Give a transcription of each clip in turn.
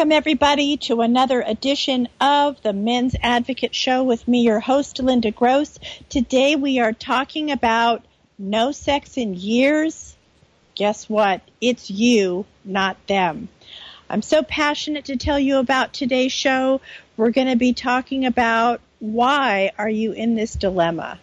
Welcome, everybody, to another edition of the Men's Advocate Show with me, your host, Linda Gross. Today we are talking about no sex in years. Guess what? It's you, not them. I'm so passionate to tell you about today's show. We're going to be talking about why are you in this dilemma?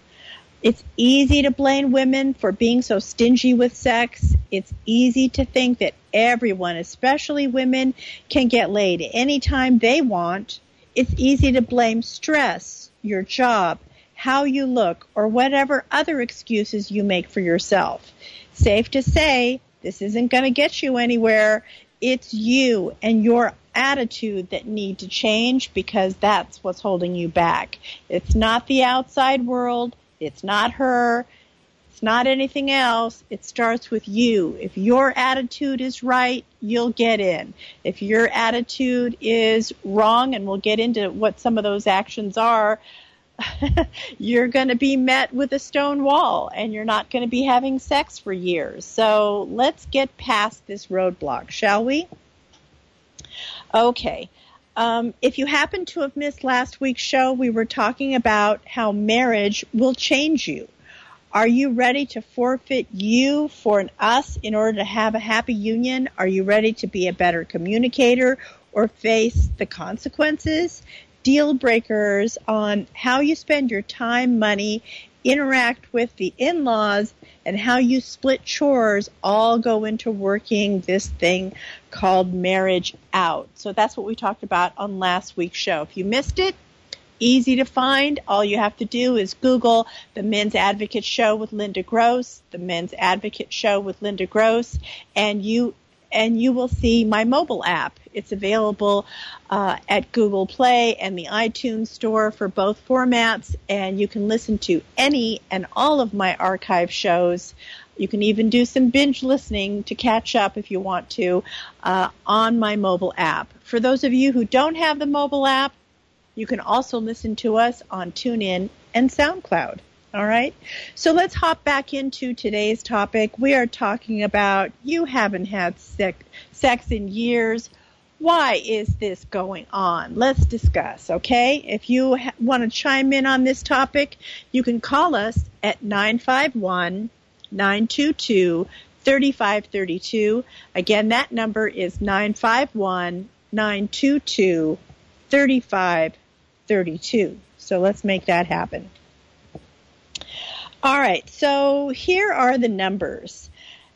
It's easy to blame women for being so stingy with sex. It's easy to think that everyone, especially women, can get laid anytime they want. It's easy to blame stress, your job, how you look, or whatever other excuses you make for yourself. Safe to say, this isn't going to get you anywhere. It's you and your attitude that need to change because that's what's holding you back. It's not the outside world. It's not her. It's not anything else. It starts with you. If your attitude is right, you'll get in. If your attitude is wrong, and we'll get into what some of those actions are, you're going to be met with a stone wall and you're not going to be having sex for years. So let's get past this roadblock, shall we? Okay. Um, if you happen to have missed last week's show, we were talking about how marriage will change you. Are you ready to forfeit you for an us in order to have a happy union? Are you ready to be a better communicator or face the consequences? Deal breakers on how you spend your time, money, interact with the in-laws, and how you split chores all go into working this thing called marriage out. So that's what we talked about on last week's show. If you missed it, easy to find. All you have to do is Google the Men's Advocate Show with Linda Gross, the Men's Advocate Show with Linda Gross, and you and you will see my mobile app. It's available uh, at Google Play and the iTunes Store for both formats, and you can listen to any and all of my archive shows. You can even do some binge listening to catch up if you want to uh, on my mobile app. For those of you who don't have the mobile app, you can also listen to us on TuneIn and SoundCloud. All right. So let's hop back into today's topic. We are talking about you haven't had sex, sex in years. Why is this going on? Let's discuss, okay? If you ha- want to chime in on this topic, you can call us at 951 922 3532. Again, that number is 951 922 3532. So let's make that happen. All right, so here are the numbers.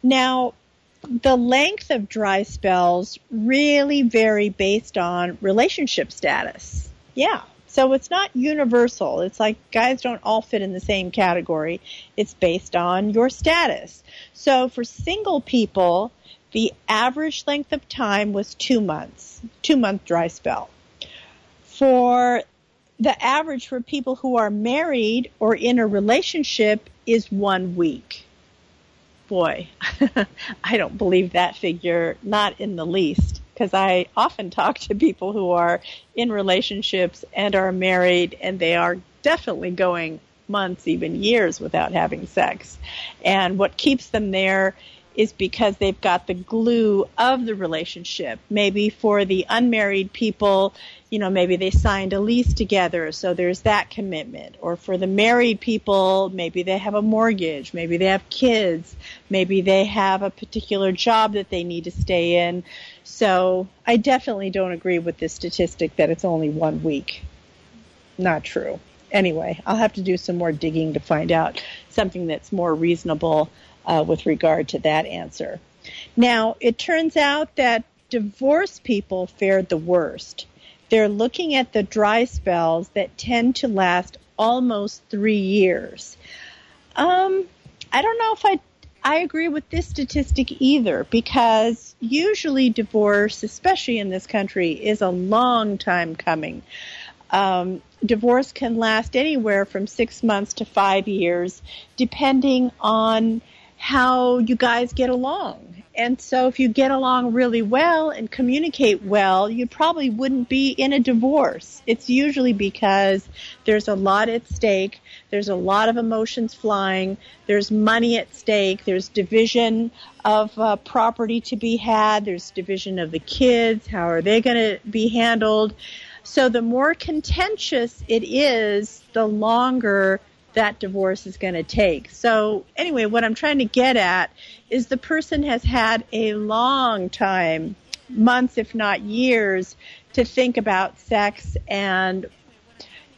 Now, the length of dry spells really vary based on relationship status. Yeah. So it's not universal. It's like guys don't all fit in the same category. It's based on your status. So for single people, the average length of time was two months, two month dry spell. For the average for people who are married or in a relationship is one week. Boy, I don't believe that figure, not in the least, because I often talk to people who are in relationships and are married and they are definitely going months, even years without having sex. And what keeps them there is because they've got the glue of the relationship. Maybe for the unmarried people, you know, maybe they signed a lease together, so there's that commitment. Or for the married people, maybe they have a mortgage, maybe they have kids, maybe they have a particular job that they need to stay in. So I definitely don't agree with this statistic that it's only one week. Not true. Anyway, I'll have to do some more digging to find out something that's more reasonable uh, with regard to that answer. Now, it turns out that divorced people fared the worst. They're looking at the dry spells that tend to last almost three years. Um, I don't know if I I agree with this statistic either because usually divorce, especially in this country, is a long time coming. Um, divorce can last anywhere from six months to five years, depending on how you guys get along And so if you get along really well and communicate well, you probably wouldn't be in a divorce. It's usually because there's a lot at stake. There's a lot of emotions flying. There's money at stake. There's division of uh, property to be had. There's division of the kids. How are they going to be handled? So the more contentious it is, the longer that divorce is going to take. So anyway, what I'm trying to get at is the person has had a long time, months if not years, to think about sex and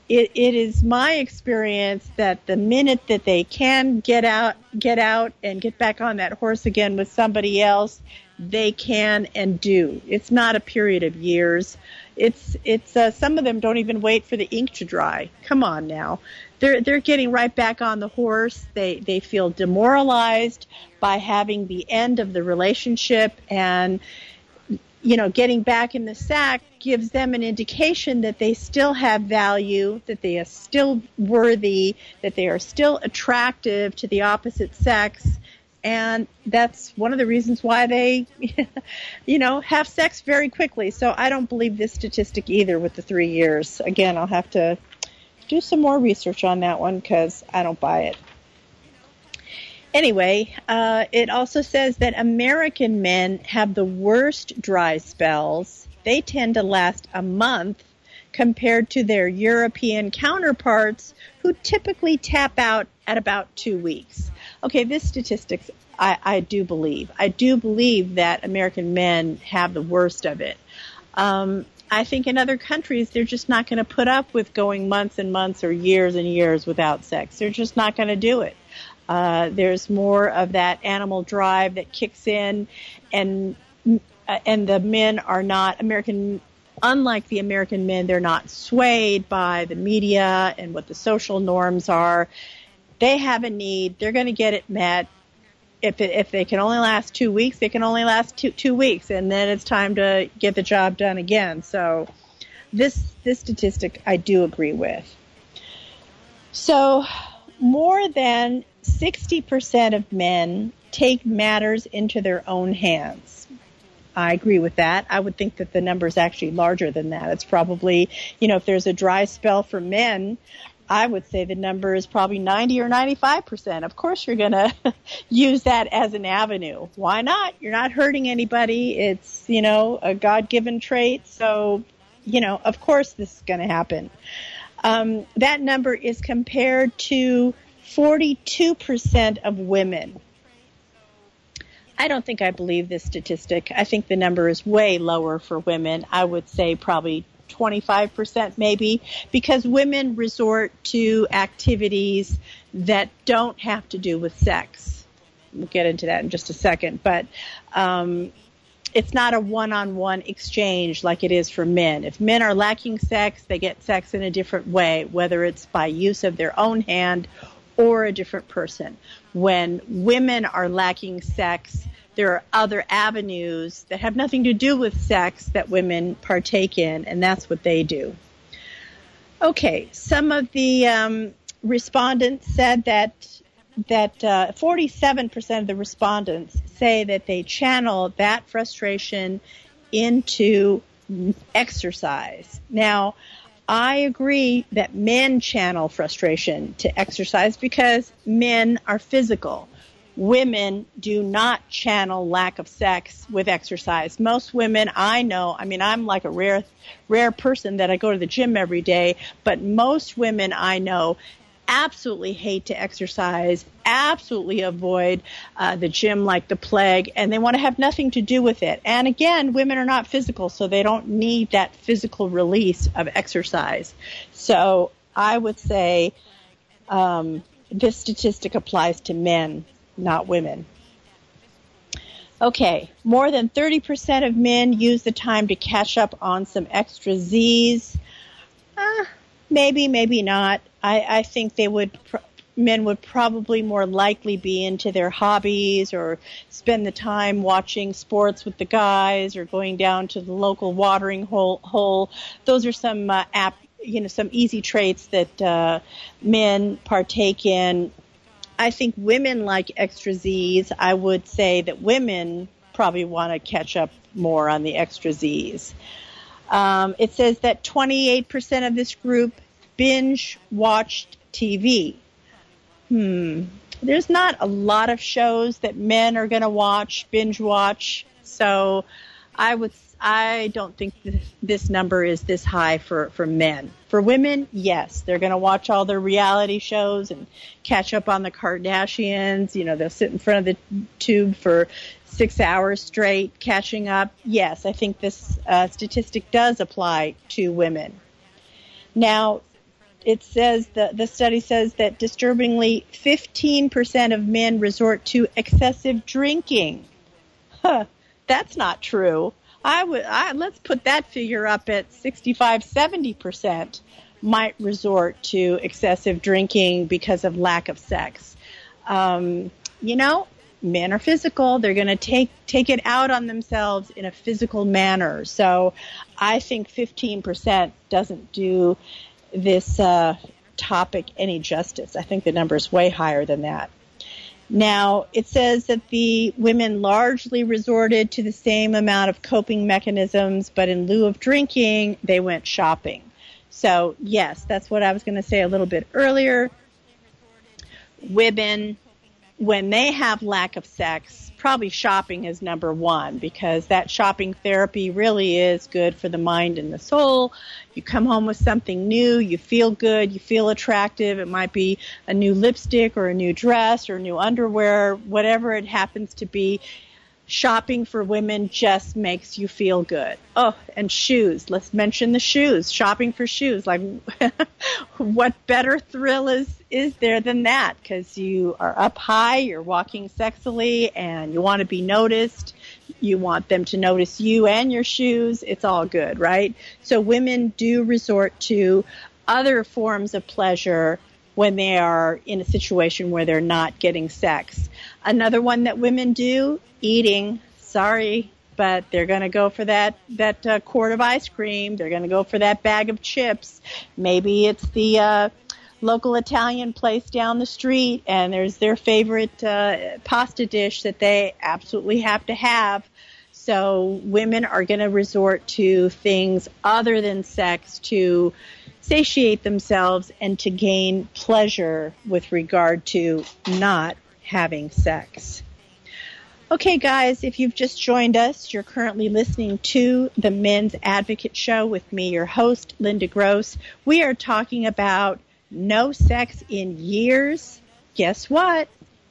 it, it is my experience that the minute that they can get out, get out and get back on that horse again with somebody else, they can and do. It's not a period of years. It's it's uh, some of them don't even wait for the ink to dry. Come on now they're they're getting right back on the horse. They they feel demoralized by having the end of the relationship and you know, getting back in the sack gives them an indication that they still have value, that they are still worthy, that they are still attractive to the opposite sex. And that's one of the reasons why they, you know, have sex very quickly. So I don't believe this statistic either with the three years. Again, I'll have to do some more research on that one because I don't buy it. Anyway, uh, it also says that American men have the worst dry spells. They tend to last a month compared to their European counterparts who typically tap out at about two weeks. Okay, this statistics I, I do believe. I do believe that American men have the worst of it. Um, I think in other countries they're just not going to put up with going months and months or years and years without sex. They're just not going to do it. Uh, there's more of that animal drive that kicks in, and uh, and the men are not American. Unlike the American men, they're not swayed by the media and what the social norms are. They have a need. They're going to get it met if it, if they can only last two weeks, they can only last two two weeks, and then it's time to get the job done again. So this this statistic I do agree with. So more than 60% of men take matters into their own hands. I agree with that. I would think that the number is actually larger than that. It's probably, you know, if there's a dry spell for men, I would say the number is probably 90 or 95%. Of course, you're going to use that as an avenue. Why not? You're not hurting anybody. It's, you know, a God given trait. So, you know, of course this is going to happen. Um, that number is compared to 42% of women. I don't think I believe this statistic. I think the number is way lower for women. I would say probably 25% maybe, because women resort to activities that don't have to do with sex. We'll get into that in just a second, but um, it's not a one-on-one exchange like it is for men. If men are lacking sex, they get sex in a different way, whether it's by use of their own hand or a different person. When women are lacking sex, there are other avenues that have nothing to do with sex that women partake in, and that's what they do. Okay, some of the um, respondents said that that uh, 47% of the respondents say that they channel that frustration into exercise. Now, I agree that men channel frustration to exercise because men are physical women do not channel lack of sex with exercise. Most women I know, I mean, I'm like a rare, rare person that I go to the gym every day, but most women I know absolutely hate to exercise, absolutely avoid uh, the gym like the plague, and they want to have nothing to do with it. And again, women are not physical, so they don't need that physical release of exercise. So I would say um, this statistic applies to men not women. Okay, more than 30% of men use the time to catch up on some extra Z's. Uh, maybe, maybe not. I, I think they would, men would probably more likely be into their hobbies or spend the time watching sports with the guys or going down to the local watering hole. hole. Those are some uh, app, you know, some easy traits that uh, men partake in I think women like extra Z's. I would say that women probably want to catch up more on the extra Z's. Um, it says that 28% of this group binge watched TV. Hmm. There's not a lot of shows that men are going to watch, binge watch. So I would I don't think this number is this high for, for men. For women, yes, they're going to watch all their reality shows and catch up on the Kardashians. You know, they'll sit in front of the tube for six hours straight, catching up. Yes, I think this uh, statistic does apply to women. Now, it says the the study says that disturbingly 15% of men resort to excessive drinking. Huh, that's not true. I would I, let's put that figure up at 65 70% might resort to excessive drinking because of lack of sex. Um, you know, men are physical. They're going to take take it out on themselves in a physical manner. So, I think 15% doesn't do this uh, topic any justice. I think the number is way higher than that. Now, it says that the women largely resorted to the same amount of coping mechanisms, but in lieu of drinking, they went shopping. So, yes, that's what I was going to say a little bit earlier. Women, when they have lack of sex, probably shopping is number one because that shopping therapy really is good for the mind and the soul. You come home with something new, you feel good, you feel attractive. It might be a new lipstick or a new dress or new underwear, whatever it happens to be shopping for women just makes you feel good. Oh, and shoes. Let's mention the shoes. Shopping for shoes. Like, what better thrill is, is there than that? Cause you are up high, you're walking sexily, and you want to be noticed. You want them to notice you and your shoes. It's all good, right? So women do resort to other forms of pleasure when they are in a situation where they're not getting sex. Another one that women do, eating. Sorry, but they're going to go for that that uh, quart of ice cream. They're going to go for that bag of chips. Maybe it's the uh, local Italian place down the street, and there's their favorite uh, pasta dish that they absolutely have to have. So women are going to resort to things other than sex to satiate themselves and to gain pleasure with regard to not having sex. Okay, guys, if you've just joined us, you're currently listening to the Men's Advocate Show with me, your host, Linda Gross. We are talking about no sex in years. Guess what?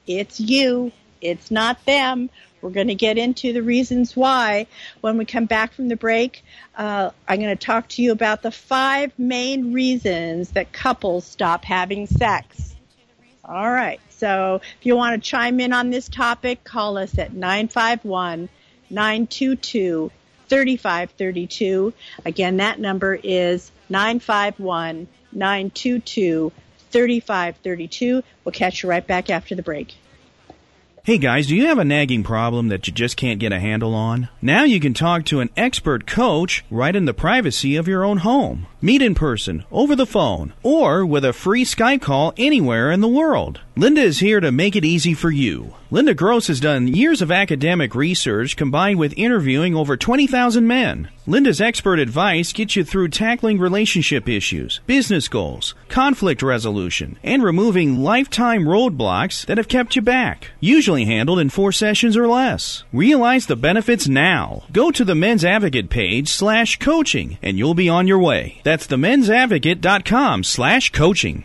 It's you. It's not them. We're going to get into the reasons why when we come back from the break. Uh, I'm going to talk to you about the five main reasons that couples stop having sex. All right. So if you want to chime in on this topic, call us at 951 922 3532. Again, that number is 951 922 3532. We'll catch you right back after the break. Hey guys, do you have a nagging problem that you just can't get a handle on? Now you can talk to an expert coach right in the privacy of your own home. Meet in person, over the phone, or with a free Skype call anywhere in the world. Linda is here to make it easy for you. Linda Gross has done years of academic research combined with interviewing over 20,000 men. Linda's expert advice gets you through tackling relationship issues, business goals, conflict resolution, and removing lifetime roadblocks that have kept you back. Usually handled in four sessions or less. Realize the benefits now. Go to the Men's Advocate page slash coaching and you'll be on your way. That's themensadvocate.com slash coaching.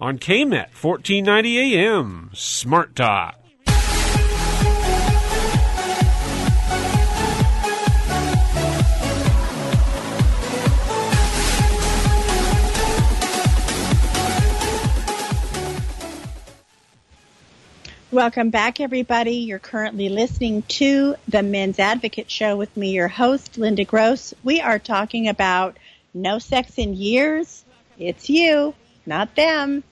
on KMET 1490 AM, Smart Talk. Welcome back, everybody. You're currently listening to the Men's Advocate Show with me, your host, Linda Gross. We are talking about no sex in years. It's you, not them.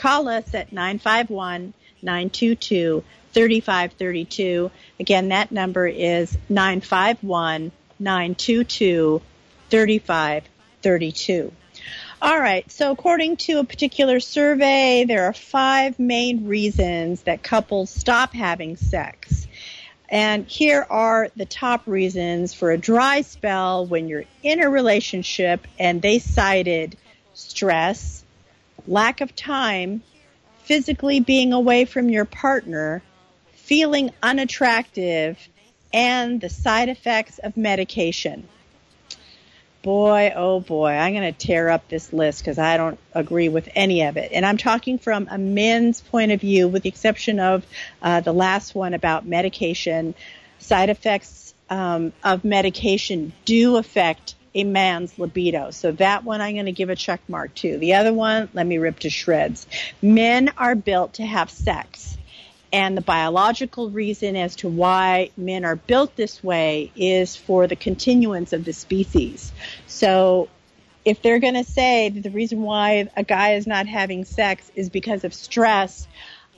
Call us at 951 922 3532. Again, that number is 951 922 3532. All right. So according to a particular survey, there are five main reasons that couples stop having sex. And here are the top reasons for a dry spell when you're in a relationship and they cited stress, lack of time, physically being away from your partner, feeling unattractive, and the side effects of medication boy, oh boy, I'm going to tear up this list because I don't agree with any of it. And I'm talking from a men's point of view, with the exception of uh, the last one about medication. Side effects um, of medication do affect a man's libido. So that one I'm going to give a check mark to. The other one, let me rip to shreds. Men are built to have sex. And the biological reason as to why men are built this way is for the continuance of the species. So if they're going to say that the reason why a guy is not having sex is because of stress,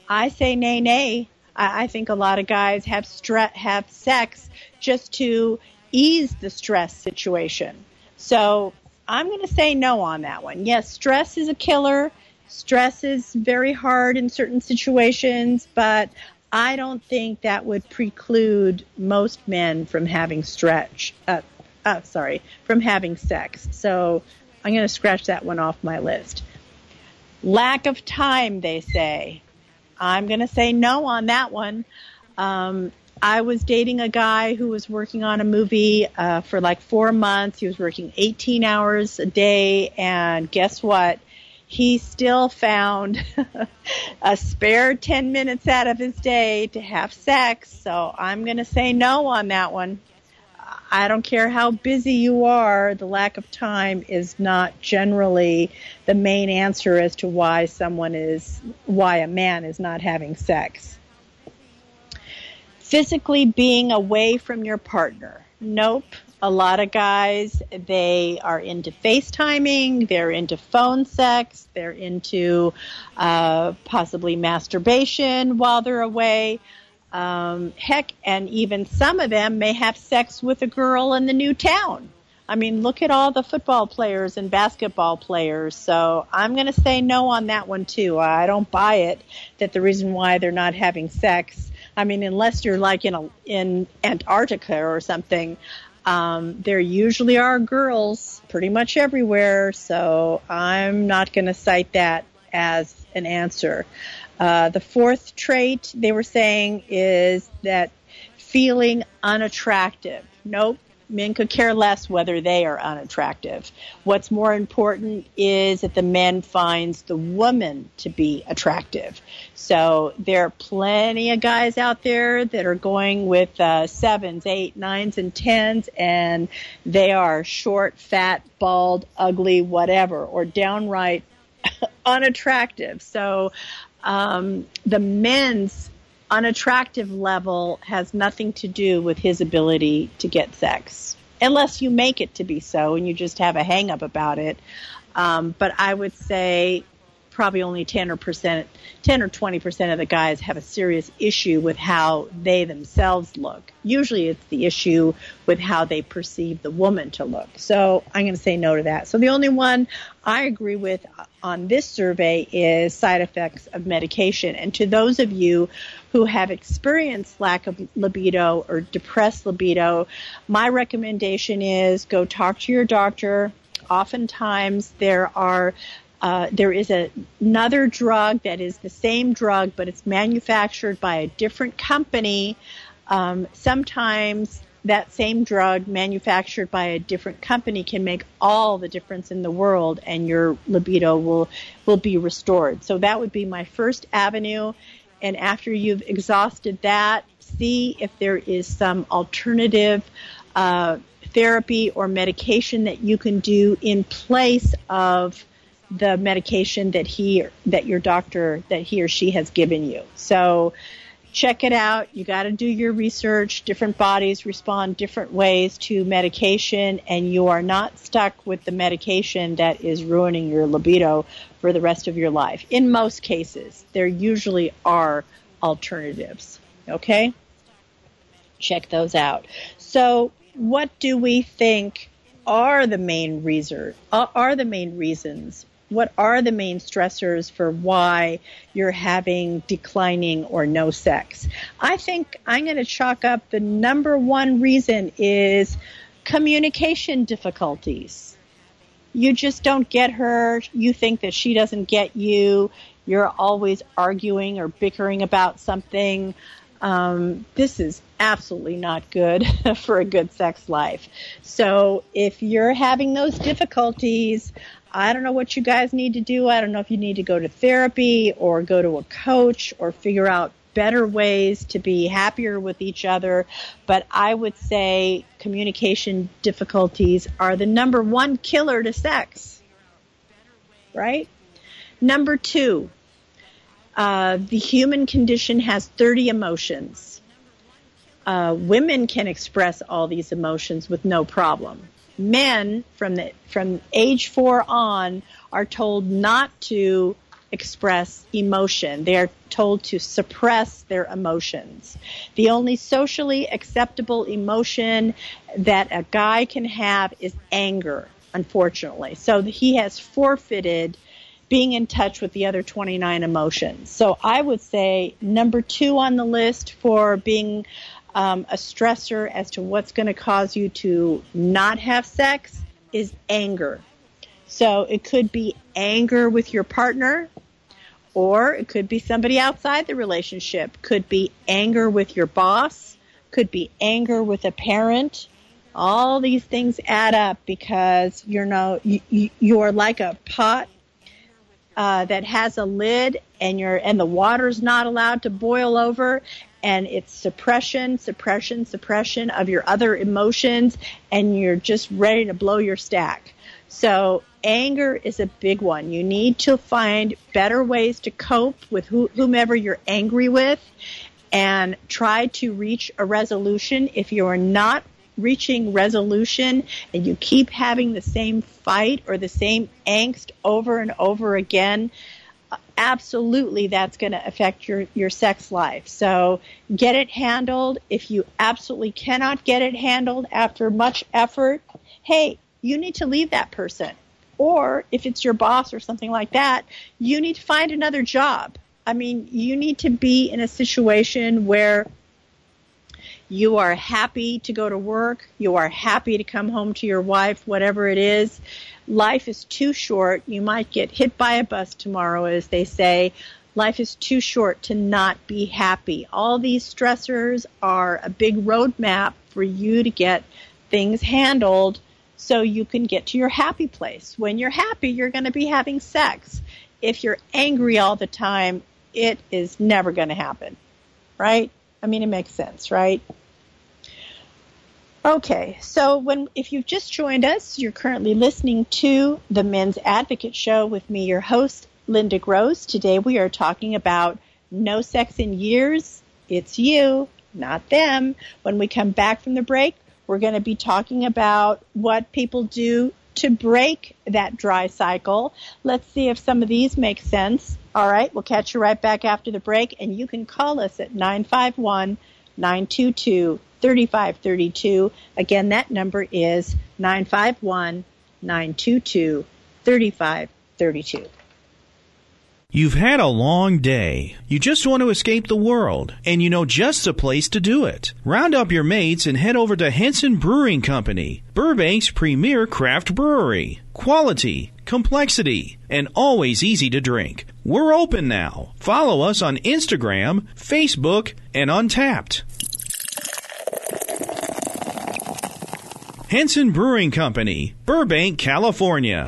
I say nay, nay. I, think a lot of guys have stre- have sex just to ease the stress situation. So I'm going to say no on that one. Yes, stress is a killer. Stress is very hard in certain situations, but I don't think that would preclude most men from having stretch. Uh, uh, sorry, from having sex. So I'm going to scratch that one off my list. Lack of time, they say. I'm going to say no on that one. Um, I was dating a guy who was working on a movie uh, for like four months. He was working 18 hours a day, and guess what? he still found a spare 10 minutes out of his day to have sex. So I'm going to say no on that one. I don't care how busy you are, the lack of time is not generally the main answer as to why someone is, why a man is not having sex. Physically being away from your partner. Nope a lot of guys, they are into FaceTiming, they're into phone sex, they're into uh, possibly masturbation while they're away. Um, heck, and even some of them may have sex with a girl in the new town. I mean, look at all the football players and basketball players. So I'm going to say no on that one too. I don't buy it that the reason why they're not having sex. I mean, unless you're like in a, in Antarctica or something, um, there usually are girls pretty much everywhere, so I'm not going to cite that as an answer. Uh, the fourth trait they were saying is that feeling unattractive. Nope, men could care less whether they are unattractive. What's more important is that the man finds the woman to be attractive. So there are plenty of guys out there that are going with uh, sevens, eight, nines, and tens, and they are short, fat, bald, ugly, whatever, or downright unattractive. So um, the men's unattractive level has nothing to do with his ability to get sex, unless you make it to be so and you just have a hang up about it. Um, but I would say probably only 10 or percent, 10 or 20 percent of the guys have a serious issue with how they themselves look. Usually it's the issue with how they perceive the woman to look. So I'm going to say no to that. So the only one I agree with on this survey is side effects of medication. And to those of you who have experienced lack of libido or depressed libido, my recommendation is go talk to your doctor. Oftentimes there are uh, there is a, another drug that is the same drug, but it's manufactured by a different company. Um, sometimes that same drug manufactured by a different company can make all the difference in the world and your libido will will be restored. So that would be my first avenue and after you've exhausted that, see if there is some alternative uh, therapy or medication that you can do in place of the medication that he that your doctor that he or she has given you. So check it out. You got to do your research. Different bodies respond different ways to medication, and you are not stuck with the medication that is ruining your libido for the rest of your life. In most cases, there usually are alternatives. Okay? Check those out. So, what do we think are the main reason uh, are the main reasons what are the main stressors for why you're having declining or no sex? I think I'm going to chalk up the number one reason is communication difficulties. You just don't get her. You think that she doesn't get you. You're always arguing or bickering about something. Um, this is absolutely not good for a good sex life. So if you're having those difficulties, I don't know what you guys need to do. I don't know if you need to go to therapy or go to a coach or figure out better ways to be happier with each other. But I would say communication difficulties are the number one killer to sex. Right? Number two, uh, the human condition has 30 emotions. Uh, women can express all these emotions with no problem men from the from age four on are told not to express emotion. They are told to suppress their emotions. The only socially acceptable emotion that a guy can have is anger, unfortunately. So he has forfeited being in touch with the other 29 emotions. So I would say number two on the list for being um, a stressor as to what's going to cause you to not have sex is anger. So it could be anger with your partner, or it could be somebody outside the relationship. Could be anger with your boss. Could be anger with a parent. All these things add up because you're no you, you're like a pot uh, that has a lid and you're and the water's not allowed to boil over and it's suppression, suppression, suppression of your other emotions, and you're just ready to blow your stack. So anger is a big one. You need to find better ways to cope with whomever you're angry with and try to reach a resolution. If you are not reaching resolution and you keep having the same fight or the same angst over and over again, absolutely that's going to affect your, your sex life. So get it handled. If you absolutely cannot get it handled after much effort, hey, you need to leave that person. Or if it's your boss or something like that, you need to find another job. I mean, you need to be in a situation where you are happy to go to work, you are happy to come home to your wife, whatever it is life is too short. You might get hit by a bus tomorrow, as they say. Life is too short to not be happy. All these stressors are a big roadmap for you to get things handled so you can get to your happy place. When you're happy, you're going to be having sex. If you're angry all the time, it is never going to happen. Right? I mean, it makes sense, right? Okay, so when if you've just joined us, you're currently listening to the Men's Advocate Show with me, your host, Linda Gross. Today we are talking about no sex in years. It's you, not them. When we come back from the break, we're going to be talking about what people do to break that dry cycle. Let's see if some of these make sense. All right, we'll catch you right back after the break, and you can call us at 951 922 3532. Again, that number is 951 922 3532. You've had a long day. You just want to escape the world, and you know just the place to do it. Round up your mates and head over to Henson Brewing Company, Burbank's premier craft brewery. Quality, complexity, and always easy to drink. We're open now. Follow us on Instagram, Facebook, and Untappd. Henson Brewing Company, Burbank, California.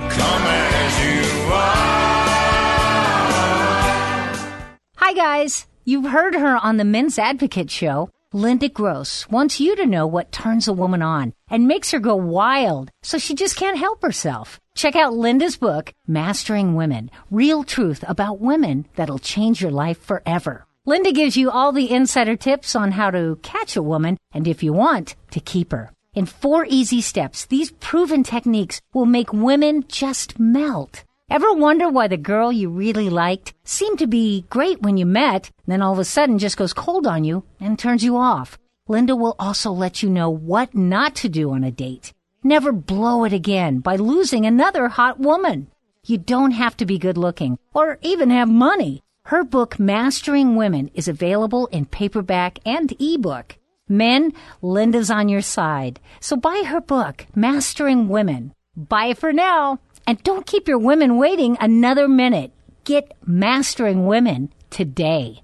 Hi, guys. You've heard her on the Men's Advocate Show. Linda Gross wants you to know what turns a woman on and makes her go wild so she just can't help herself. Check out Linda's book, Mastering Women Real Truth About Women That'll Change Your Life Forever. Linda gives you all the insider tips on how to catch a woman and, if you want, to keep her. In four easy steps, these proven techniques will make women just melt. Ever wonder why the girl you really liked seemed to be great when you met, then all of a sudden just goes cold on you and turns you off? Linda will also let you know what not to do on a date. Never blow it again by losing another hot woman. You don't have to be good looking or even have money. Her book, Mastering Women, is available in paperback and ebook. Men, Linda's on your side. So buy her book, Mastering Women. Bye for now. And don't keep your women waiting another minute. Get Mastering Women today.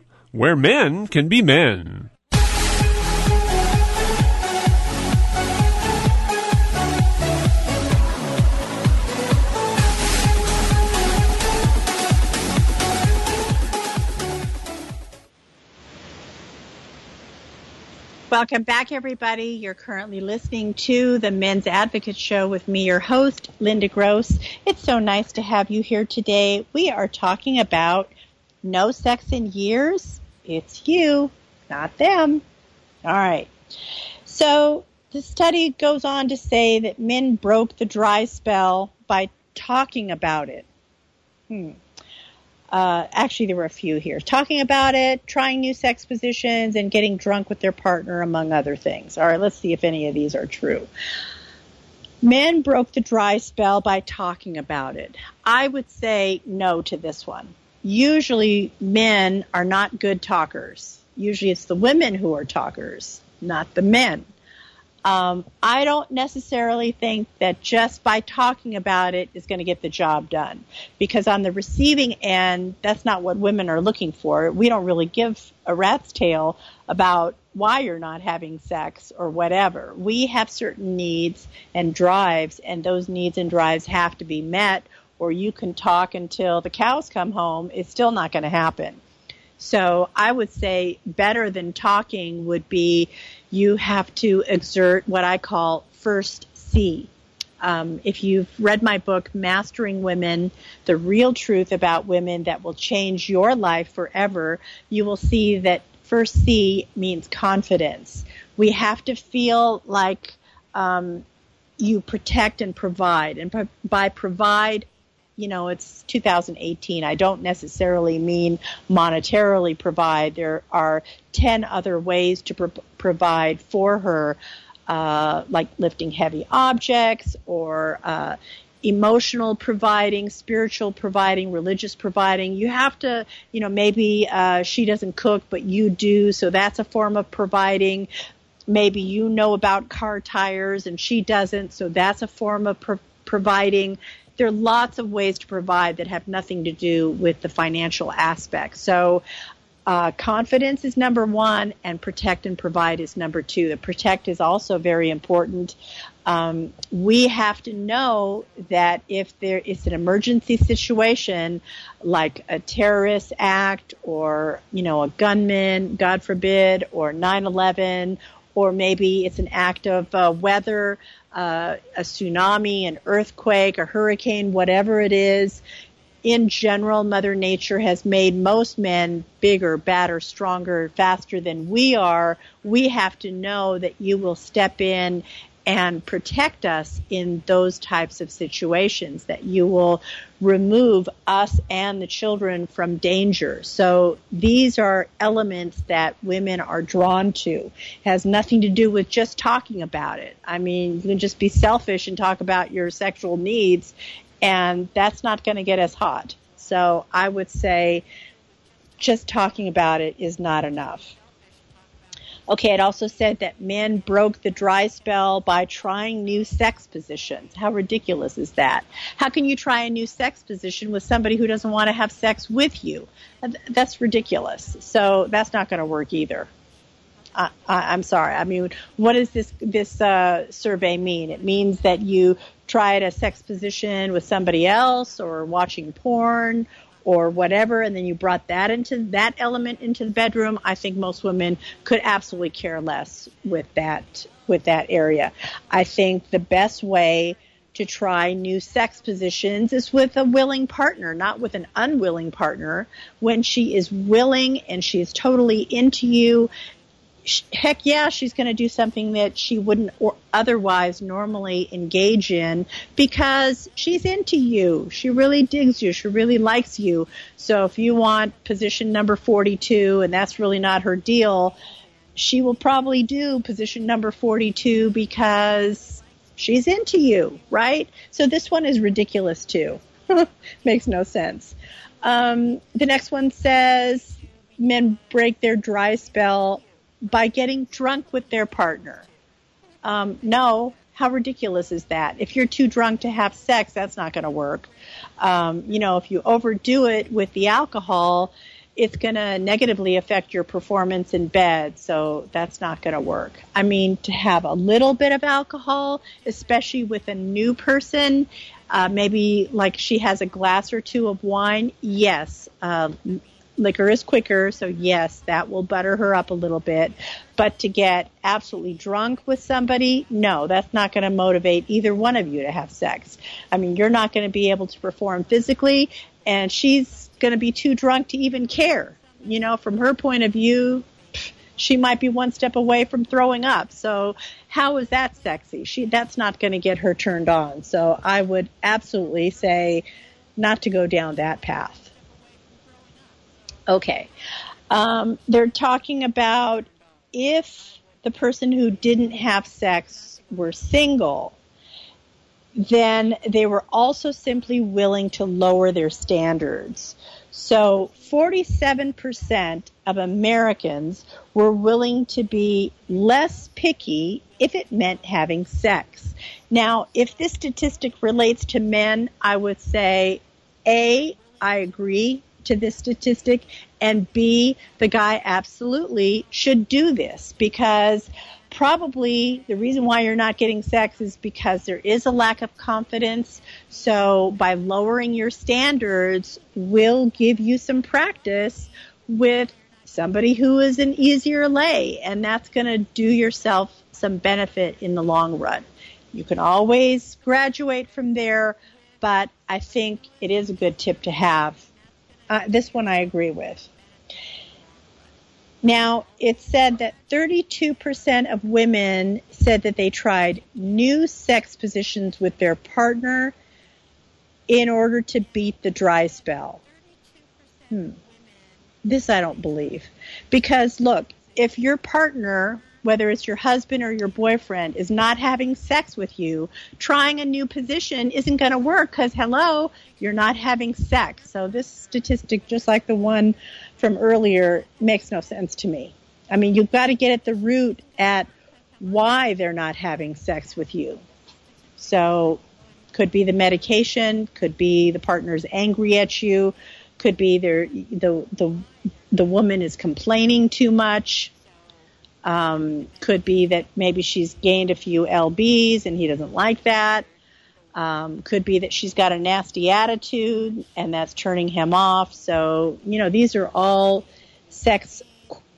where men can be men. Welcome back, everybody. You're currently listening to the Men's Advocate Show with me, your host, Linda Gross. It's so nice to have you here today. We are talking about no sex in years. It's you, not them. All right. So the study goes on to say that men broke the dry spell by talking about it. Hmm. Uh, actually, there were a few here. Talking about it, trying new sex positions, and getting drunk with their partner, among other things. All right, let's see if any of these are true. Men broke the dry spell by talking about it. I would say no to this one. Usually, men are not good talkers. Usually, it's the women who are talkers, not the men. Um, I don't necessarily think that just by talking about it is going to get the job done. Because on the receiving end, that's not what women are looking for. We don't really give a rat's tail about why you're not having sex or whatever. We have certain needs and drives, and those needs and drives have to be met, or you can talk until the cows come home. It's still not going to happen. So I would say better than talking would be you have to exert what I call first C. Um, if you've read my book, Mastering Women, the real truth about women that will change your life forever, you will see that first C means confidence. We have to feel like um, you protect and provide. And by provide, you know, it's 2018. I don't necessarily mean monetarily provide. There are 10 other ways to pro- provide for her, uh, like lifting heavy objects or, uh, emotional providing, spiritual providing, religious providing. You have to, you know, maybe uh, she doesn't cook, but you do, so that's a form of providing. Maybe you know about car tires and she doesn't, so that's a form of pro- providing there are lots of ways to provide that have nothing to do with the financial aspect. So, uh, confidence is number one, and protect and provide is number two. The protect is also very important. Um, we have to know that if there is an emergency situation, like a terrorist act, or you know, a gunman, God forbid, or 9/11, or maybe it's an act of uh, weather uh, a tsunami, an earthquake, a hurricane, whatever it is. In general, Mother Nature has made most men bigger, badder, stronger, faster than we are. We have to know that you will step in and protect us in those types of situations, that you will remove us and the children from danger. So these are elements that women are drawn to. It has nothing to do with just talking about it. I mean, you can just be selfish and talk about your sexual needs and that's not going to get us hot. So I would say just talking about it is not enough. Okay, it also said that men broke the dry spell by trying new sex positions. How ridiculous is that? How can you try a new sex position with somebody who doesn't want to have sex with you? That's ridiculous. So that's not going to work either. I, am sorry. I mean, what does this this uh, survey mean? It means that you tried a sex position with somebody else, or watching porn, or whatever, and then you brought that into that element into the bedroom, I think most women could absolutely care less with that with that area. I think the best way to try new sex positions is with a willing partner, not with an unwilling partner. When she is willing and she is totally into you heck yeah, she's going to do something that she wouldn't otherwise normally engage in because she's into you. She really digs you. She really likes you. So if you want position number 42 and that's really not her deal, she will probably do position number 42 because she's into you, right? So this one is ridiculous too. Makes no sense. Um, the next one says men break their dry spell by getting drunk with their partner. Um, no, how ridiculous is that? If you're too drunk to have sex, that's not going to work. Um, you know, if you overdo it with the alcohol, it's going to negatively affect your performance in bed. So that's not going to work. I mean, to have a little bit of alcohol, especially with a new person, uh, maybe like she has a glass or two of wine, yes, uh, liquor is quicker, so yes, that will butter her up a little bit. But to get absolutely drunk with somebody, no, that's not going to motivate either one of you to have sex. I mean, you're not going to be able to perform physically, and she's going to be too drunk to even care. You know, from her point of view, she might be one step away from throwing up. So how is that sexy? She that's not going to get her turned on. So I would absolutely say not to go down that path. Okay. Um, they're talking about if the person who didn't have sex were single, then they were also simply willing to lower their standards. So 47% of Americans were willing to be less picky if it meant having sex. Now, if this statistic relates to men, I would say A, I agree to this statistic and B, the guy absolutely should do this because probably the reason why you're not getting sex is because there is a lack of confidence. So by lowering your standards will give you some practice with somebody who is an easier lay and that's going to do yourself some benefit in the long run. You can always graduate from there, but I think it is a good tip to have uh, this one I agree with. Now, it said that 32% of women said that they tried new sex positions with their partner in order to beat the dry spell. Hmm. This I don't believe. Because look, if your partner whether it's your husband or your boyfriend, is not having sex with you, trying a new position isn't going to work because, hello, you're not having sex. So this statistic, just like the one from earlier, makes no sense to me. I mean, you've got to get at the root at why they're not having sex with you. So could be the medication, could be the partner's angry at you, could be the, the, the woman is complaining too much um, could be that maybe she's gained a few lbs and he doesn't like that. Um, could be that she's got a nasty attitude and that's turning him off. So you know these are all sex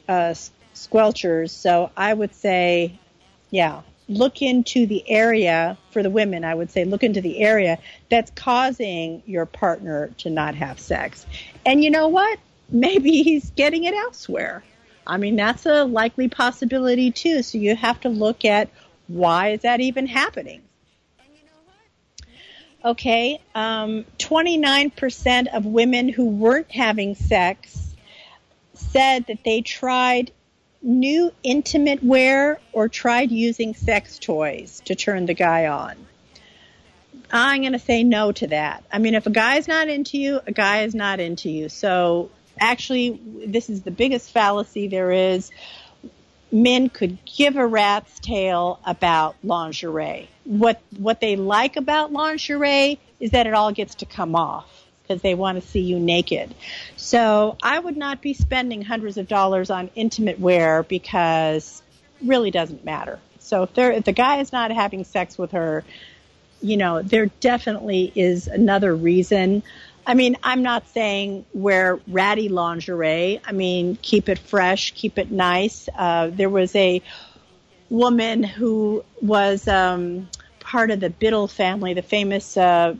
uh, squelchers. So I would say, yeah, look into the area for the women. I would say look into the area that's causing your partner to not have sex. And you know what? Maybe he's getting it elsewhere. I mean, that's a likely possibility too. So you have to look at Why is that even happening? Okay, um, 29% of women who weren't having sex said that they tried new intimate wear or tried using sex toys to turn the guy on. I'm going to say no to that. I mean, if a guy's not into you, a guy is not into you. So actually, this is the biggest fallacy there is. Men could give a rat's tail about lingerie. What what they like about lingerie is that it all gets to come off because they want to see you naked. So I would not be spending hundreds of dollars on intimate wear because it really doesn't matter. So if, if the guy is not having sex with her, you know, there definitely is another reason. I mean, I'm not saying wear ratty lingerie. I mean, keep it fresh, keep it nice. Uh, there was a woman who was um, part of the Biddle family, the famous. Uh,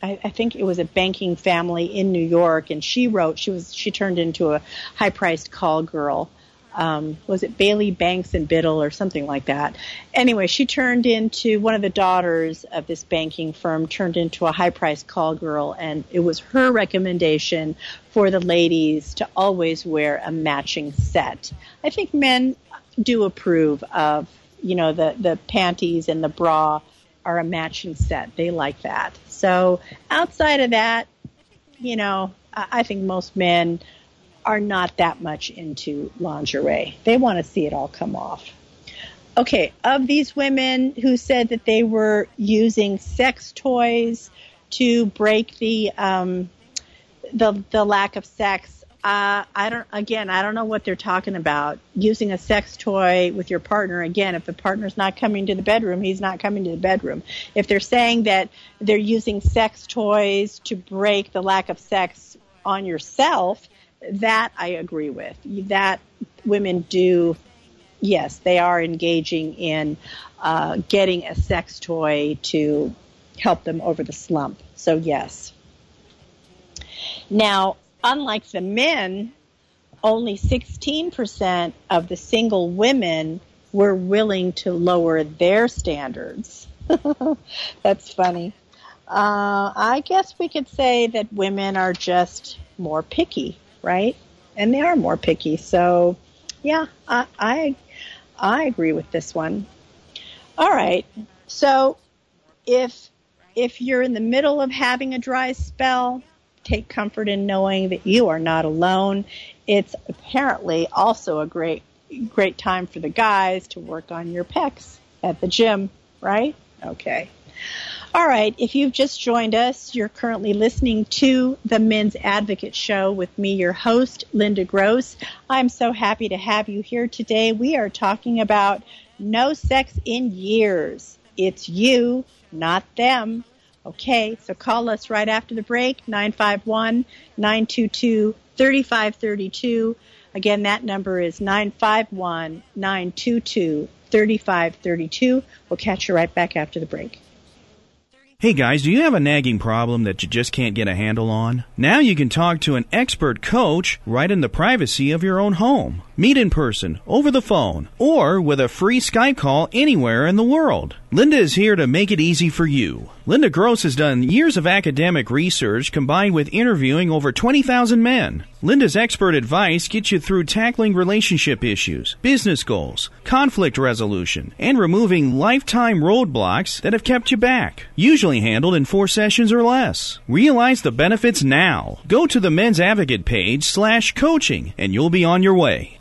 I, I think it was a banking family in New York, and she wrote. She was she turned into a high-priced call girl, um, was it Bailey Banks and Biddle or something like that. Anyway, she turned into one of the daughters of this banking firm, turned into a high priced call girl, and it was her recommendation for the ladies to always wear a matching set. I think men do approve of, you know, the, the panties and the bra are a matching set. They like that. So outside of that, you know, I think most men are not that much into lingerie. They want to see it all come off. Okay, of these women who said that they were using sex toys to break the um, the the lack of sex, uh, I don't. Again, I don't know what they're talking about. Using a sex toy with your partner. Again, if the partner's not coming to the bedroom, he's not coming to the bedroom. If they're saying that they're using sex toys to break the lack of sex on yourself, that I agree with. That women do, yes, they are engaging in uh, getting a sex toy to help them over the slump. So, yes. Now, unlike the men, only 16% of the single women were willing to lower their standards. That's funny. Uh, I guess we could say that women are just more picky right? And they are more picky. So, yeah, I, I, I agree with this one. All right. So, if if you're in the middle of having a dry spell, take comfort in knowing that you are not alone. It's apparently also a great great time for the guys to work on your pecs at the gym, right? Okay. All right, if you've just joined us, you're currently listening to the Men's Advocate Show with me, your host, Linda Gross. I'm so happy to have you here today. We are talking about no sex in years. It's you, not them. Okay, so call us right after the break, 951 922 3532. Again, that number is 951 922 3532. We'll catch you right back after the break. Hey guys, do you have a nagging problem that you just can't get a handle on? Now you can talk to an expert coach right in the privacy of your own home. Meet in person, over the phone, or with a free Skype call anywhere in the world. Linda is here to make it easy for you. Linda Gross has done years of academic research combined with interviewing over 20,000 men. Linda's expert advice gets you through tackling relationship issues, business goals, conflict resolution, and removing lifetime roadblocks that have kept you back. Usually handled in four sessions or less. Realize the benefits now. Go to the Men's Advocate page slash coaching and you'll be on your way.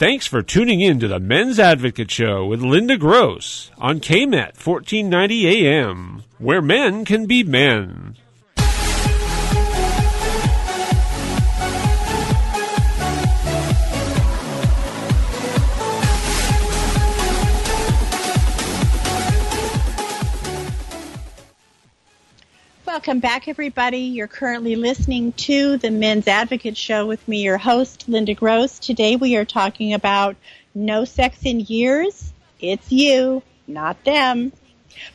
Thanks for tuning in to the Men's Advocate Show with Linda Gross on KMET 1490 AM, where men can be men. Welcome back, everybody. You're currently listening to the Men's Advocate Show with me, your host, Linda Gross. Today we are talking about no sex in years. It's you, not them.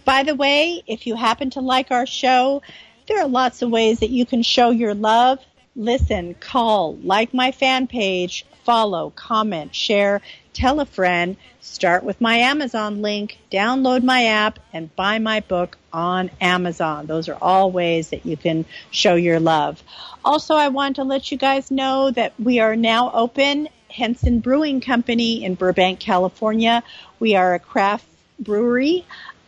By the way, if you happen to like our show, there are lots of ways that you can show your love. Listen, call, like my fan page, follow, comment, share, tell a friend, start with my Amazon link, download my app, and buy my book on Amazon. Those are all ways that you can show your love. Also, I want to let you guys know that we are now open. Henson Brewing Company in Burbank, California. We are a craft brewery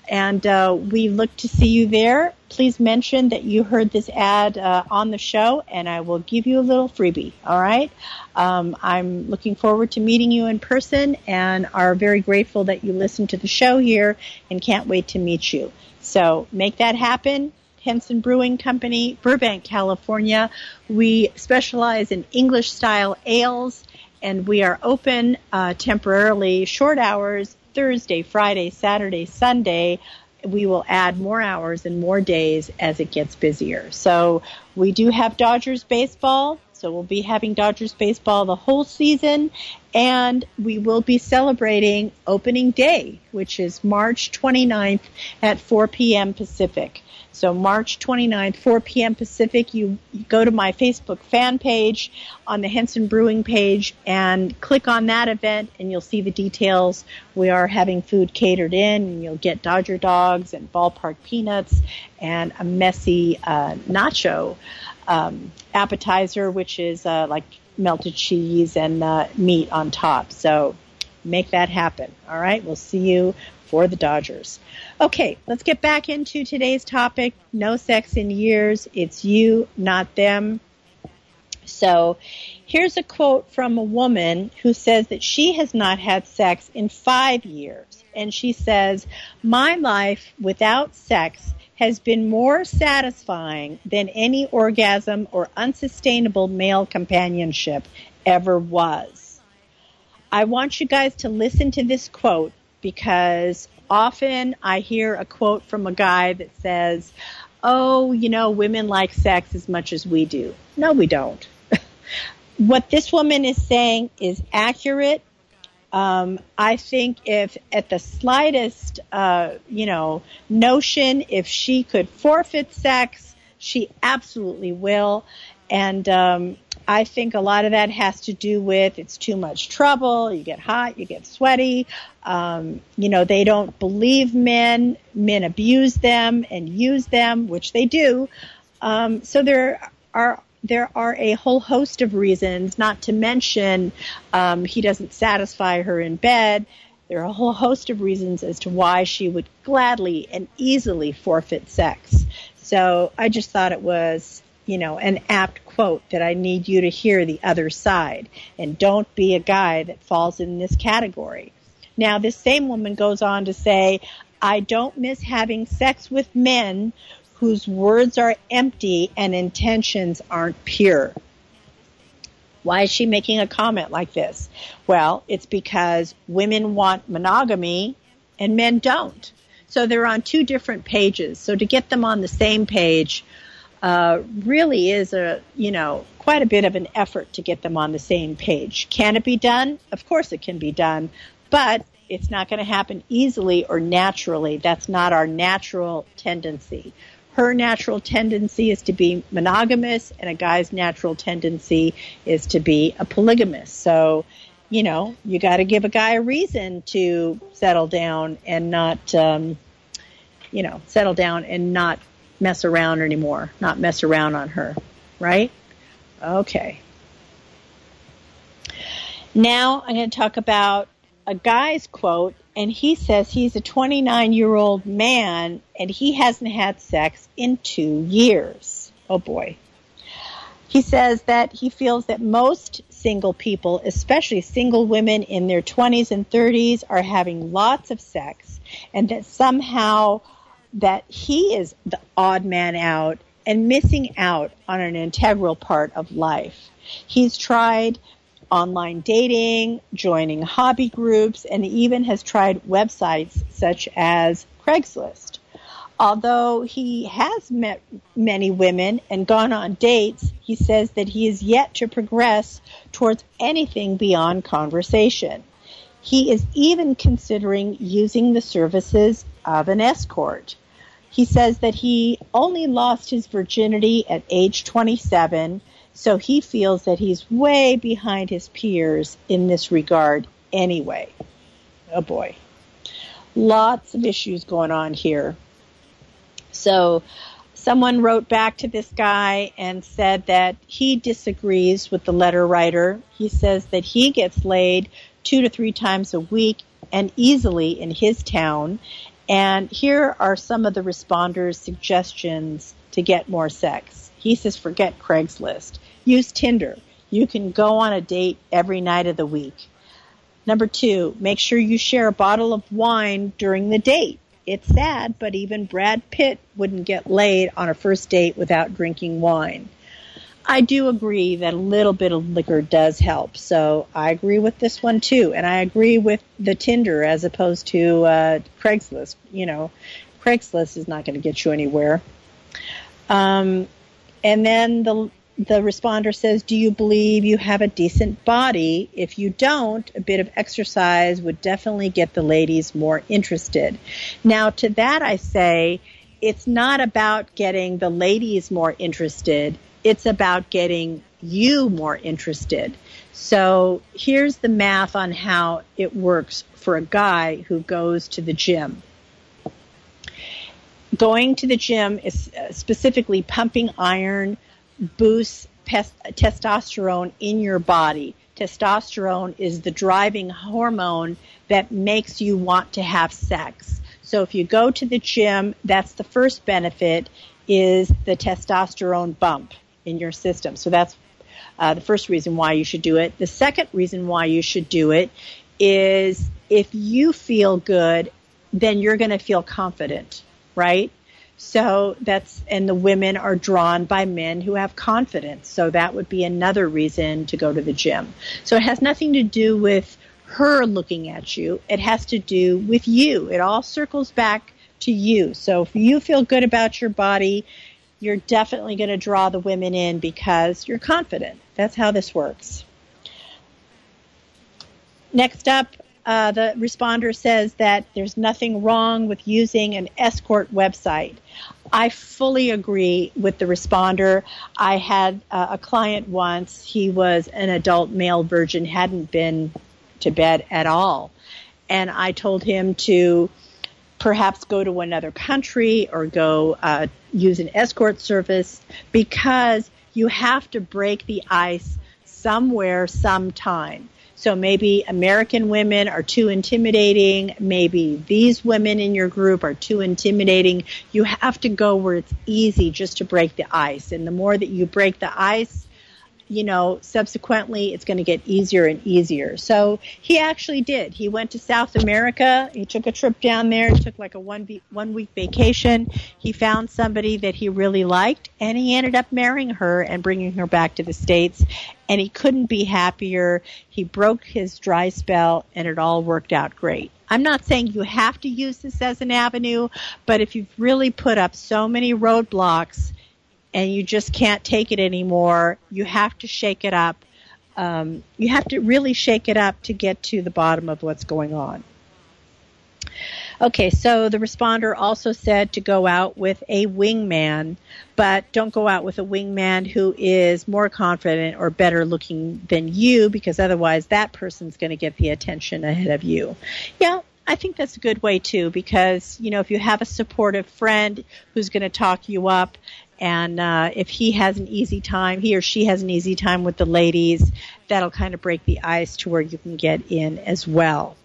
and uh, we look to see you there. Please mention that you heard this ad uh, on the show, and I will give you a little freebie. All right. Um, I'm looking forward to meeting you in person, and are very grateful that you listened to the show here, and can't wait to meet you. So make that happen. Henson Brewing Company, Burbank, California. We specialize in English style ales, and we are open uh, temporarily, short hours Thursday, Friday, Saturday, Sunday, we will add more hours and more days as it gets busier. So we do have Dodgers baseball. So we'll be having Dodgers baseball the whole season and we will be celebrating opening day, which is March 29th at 4 p.m. Pacific. So March 29th, 4 p.m. Pacific, you, go to my Facebook fan page on the Henson Brewing page and click on that event and you'll see the details. We are having food catered in and you'll get Dodger dogs and ballpark peanuts and a messy uh, nacho um, appetizer, which is uh, like melted cheese and uh, meat on top. So make that happen. All right. We'll see you for the Dodgers. Okay, let's get back into today's topic. No sex in years. It's you, not them. So here's a quote from a woman who says that she has not had sex in five years. And she says, My life without sex has been more satisfying than any orgasm or unsustainable male companionship ever was. I want you guys to listen to this quote because often I hear a quote from a guy that says, Oh, you know, women like sex as much as we do. No, we don't. what this woman is saying is accurate. Um, I think if at the slightest, uh, you know, notion, if she could forfeit sex, she absolutely will. And um, I think a lot of that has to do with it's too much trouble. You get hot, you get sweaty. Um, you know, they don't believe men. Men abuse them and use them, which they do. Um, so there are there are a whole host of reasons. Not to mention, um, he doesn't satisfy her in bed. There are a whole host of reasons as to why she would gladly and easily forfeit sex. So I just thought it was you know, an apt quote that I need you to hear the other side. And don't be a guy that falls in this category. Now, this same woman goes on to say, I don't miss having sex with men whose words are empty and intentions aren't pure. Why is she making a comment like this? Well, it's because women want monogamy and men don't. So they're on two different pages. So to get them on the same page uh, really is a you know quite a bit of an effort to get them on the same page. Can it be done? Of course it can be done, but it's not going to happen easily or naturally. That's not our natural tendency. Her natural tendency is to be monogamous, and a guy's natural tendency is to be a polygamist. So you know, you got to give a guy a reason to settle down and not, um, you know, settle down and not mess around anymore, not mess around on her, right? Okay. Now I'm going to talk about a guy's quote, and he says he's a 29 year old man and he hasn't had sex in two years. Oh boy. He says that he feels that most single people, especially single women in their 20s and 30s, are having lots of sex, and that somehow that he is the odd man out and missing out on an integral part of life. He's tried online dating, joining hobby groups, and even has tried websites such as Craigslist. Although he has met many women and gone on dates, he says that he is yet to progress towards anything beyond conversation. He is even considering using the services of an escort. He says that he only lost his virginity at age 27, so he feels that he's way behind his peers in this regard anyway. Oh boy. Lots of issues going on here. So someone wrote back to this guy and said that he disagrees with the letter writer. He says that he gets laid two to three times a week and easily in his town. And here are some of the responders' suggestions to get more sex. He says forget Craigslist. Use Tinder. You can go on a date every night of the week. Number two, make sure you share a bottle of wine during the date. It's sad, but even Brad Pitt wouldn't get laid on a first date without drinking wine. I do agree that a little bit of liquor does help. So I agree with this one too. And I agree with the Tinder as opposed to uh, Craigslist. You know, Craigslist is not going to get you anywhere. Um, and then the the responder says, Do you believe you have a decent body? If you don't, a bit of exercise would definitely get the ladies more interested. Now, to that I say, it's not about getting the ladies more interested. It's about getting you more interested. So here's the math on how it works for a guy who goes to the gym. Going to the gym is uh, specifically pumping iron, boosts pest- testosterone in your body. Testosterone is the driving hormone that makes you want to have sex. So if you go to the gym, that's the first benefit is the testosterone bump in your system. So that's uh, the first reason why you should do it. The second reason why you should do it is if you feel good, then you're going to feel confident, right? So that's, and the women are drawn by men who have confidence. So that would be another reason to go to the gym. So it has nothing to do with her looking at you. It has to do with you. It all circles back to you. So if you feel good about your body, you're definitely going to draw the women in because you're confident. That's how this works. Next up, uh, the responder says that there's nothing wrong with using an escort website. I fully agree with the responder. I had uh, a client once. He was an adult male virgin, hadn't been to bed at all. And I told him to perhaps go to another country or go uh, use an escort service because you have to break the ice somewhere, sometime. So maybe American women are too intimidating. Maybe these women in your group are too intimidating. You have to go where it's easy just to break the ice. And the more that you break the ice, you know, subsequently it's going to get easier and easier. So he actually did. He went to South America. He took a trip down there, took like a one week, one week vacation. He found somebody that he really liked and he ended up marrying her and bringing her back to the States. And he couldn't be happier. He broke his dry spell and it all worked out great. I'm not saying you have to use this as an avenue, but if you've really put up so many roadblocks, and you just can't take it anymore, you have to shake it up. Um, you have to really shake it up to get to the bottom of what's going on. Okay, so the responder also said to go out with a wingman, but don't go out with a wingman who is more confident or better looking than you because otherwise that person's going to get the attention ahead of you. Yeah, I think that's a good way too because, you know, if you have a supportive friend who's going to talk you up and uh, if he has an easy time, he or she has an easy time with the ladies, that'll kind of break the ice to where you can get in as well.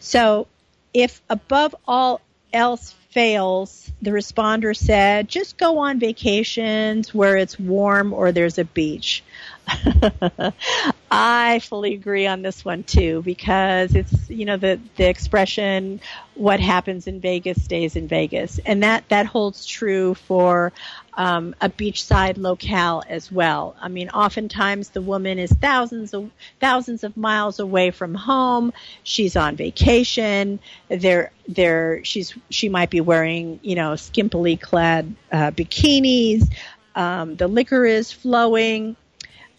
So if above all else fails, the responder said, just go on vacations where it's warm or there's a beach. I fully agree on this one too because it's you know the the expression what happens in Vegas stays in Vegas and that that holds true for um, a beachside locale as well. I mean, oftentimes the woman is thousands of thousands of miles away from home. She's on vacation. There, there, she's she might be wearing you know skimpily clad uh, bikinis. Um, the liquor is flowing.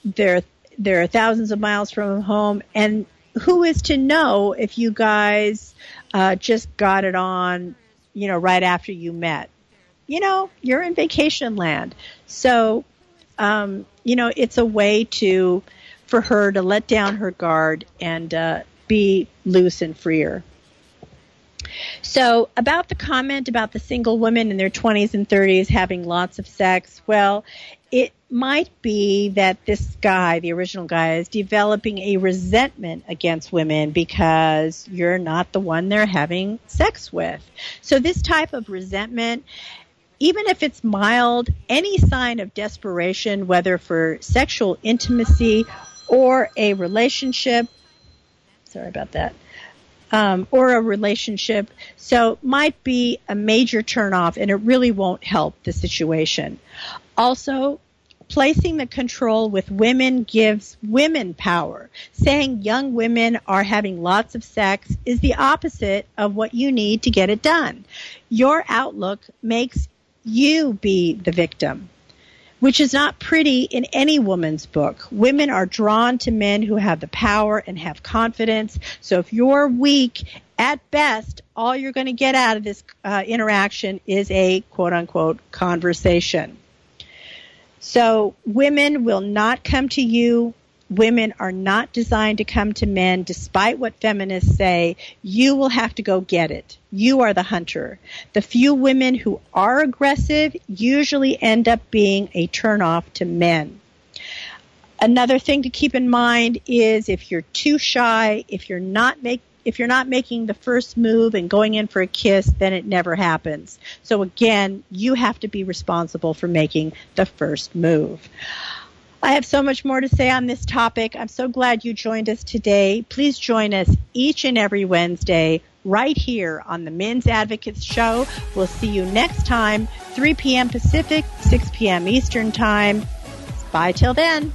They're they're thousands of miles from home, and who is to know if you guys uh, just got it on, you know, right after you met? You know, you're in vacation land. So, um, you know, it's a way to, for her to let down her guard and uh, be loose and freer. So, about the comment about the single women in their 20s and 30s having lots of sex, well, it might be that this guy, the original guy, is developing a resentment against women because you're not the one they're having sex with. So, this type of resentment even if it's mild, any sign of desperation, whether for sexual intimacy or a relationship, sorry about that, um, or a relationship, so might be a major turnoff and it really won't help the situation. Also, placing the control with women gives women power. Saying young women are having lots of sex is the opposite of what you need to get it done. Your outlook makes you be the victim, which is not pretty in any woman's book. Women are drawn to men who have the power and have confidence. So if you're weak, at best, all you're going to get out of this uh, interaction is a quote unquote conversation. So women will not come to you women are not designed to come to men despite what feminists say. You will have to go get it. You are the hunter. The few women who are aggressive usually end up being a turnoff to men. Another thing to keep in mind is if you're too shy, if you're not make, if you're not making the first move and going in for a kiss, then it never happens. So again, you have to be responsible for making the first move. I have so much more to say on this topic. I'm so glad you joined us today. Please join us each and every Wednesday right here on the Men's Advocates Show. We'll see you next time, 3 p.m. Pacific, 6 p.m. Eastern Time. Bye till then.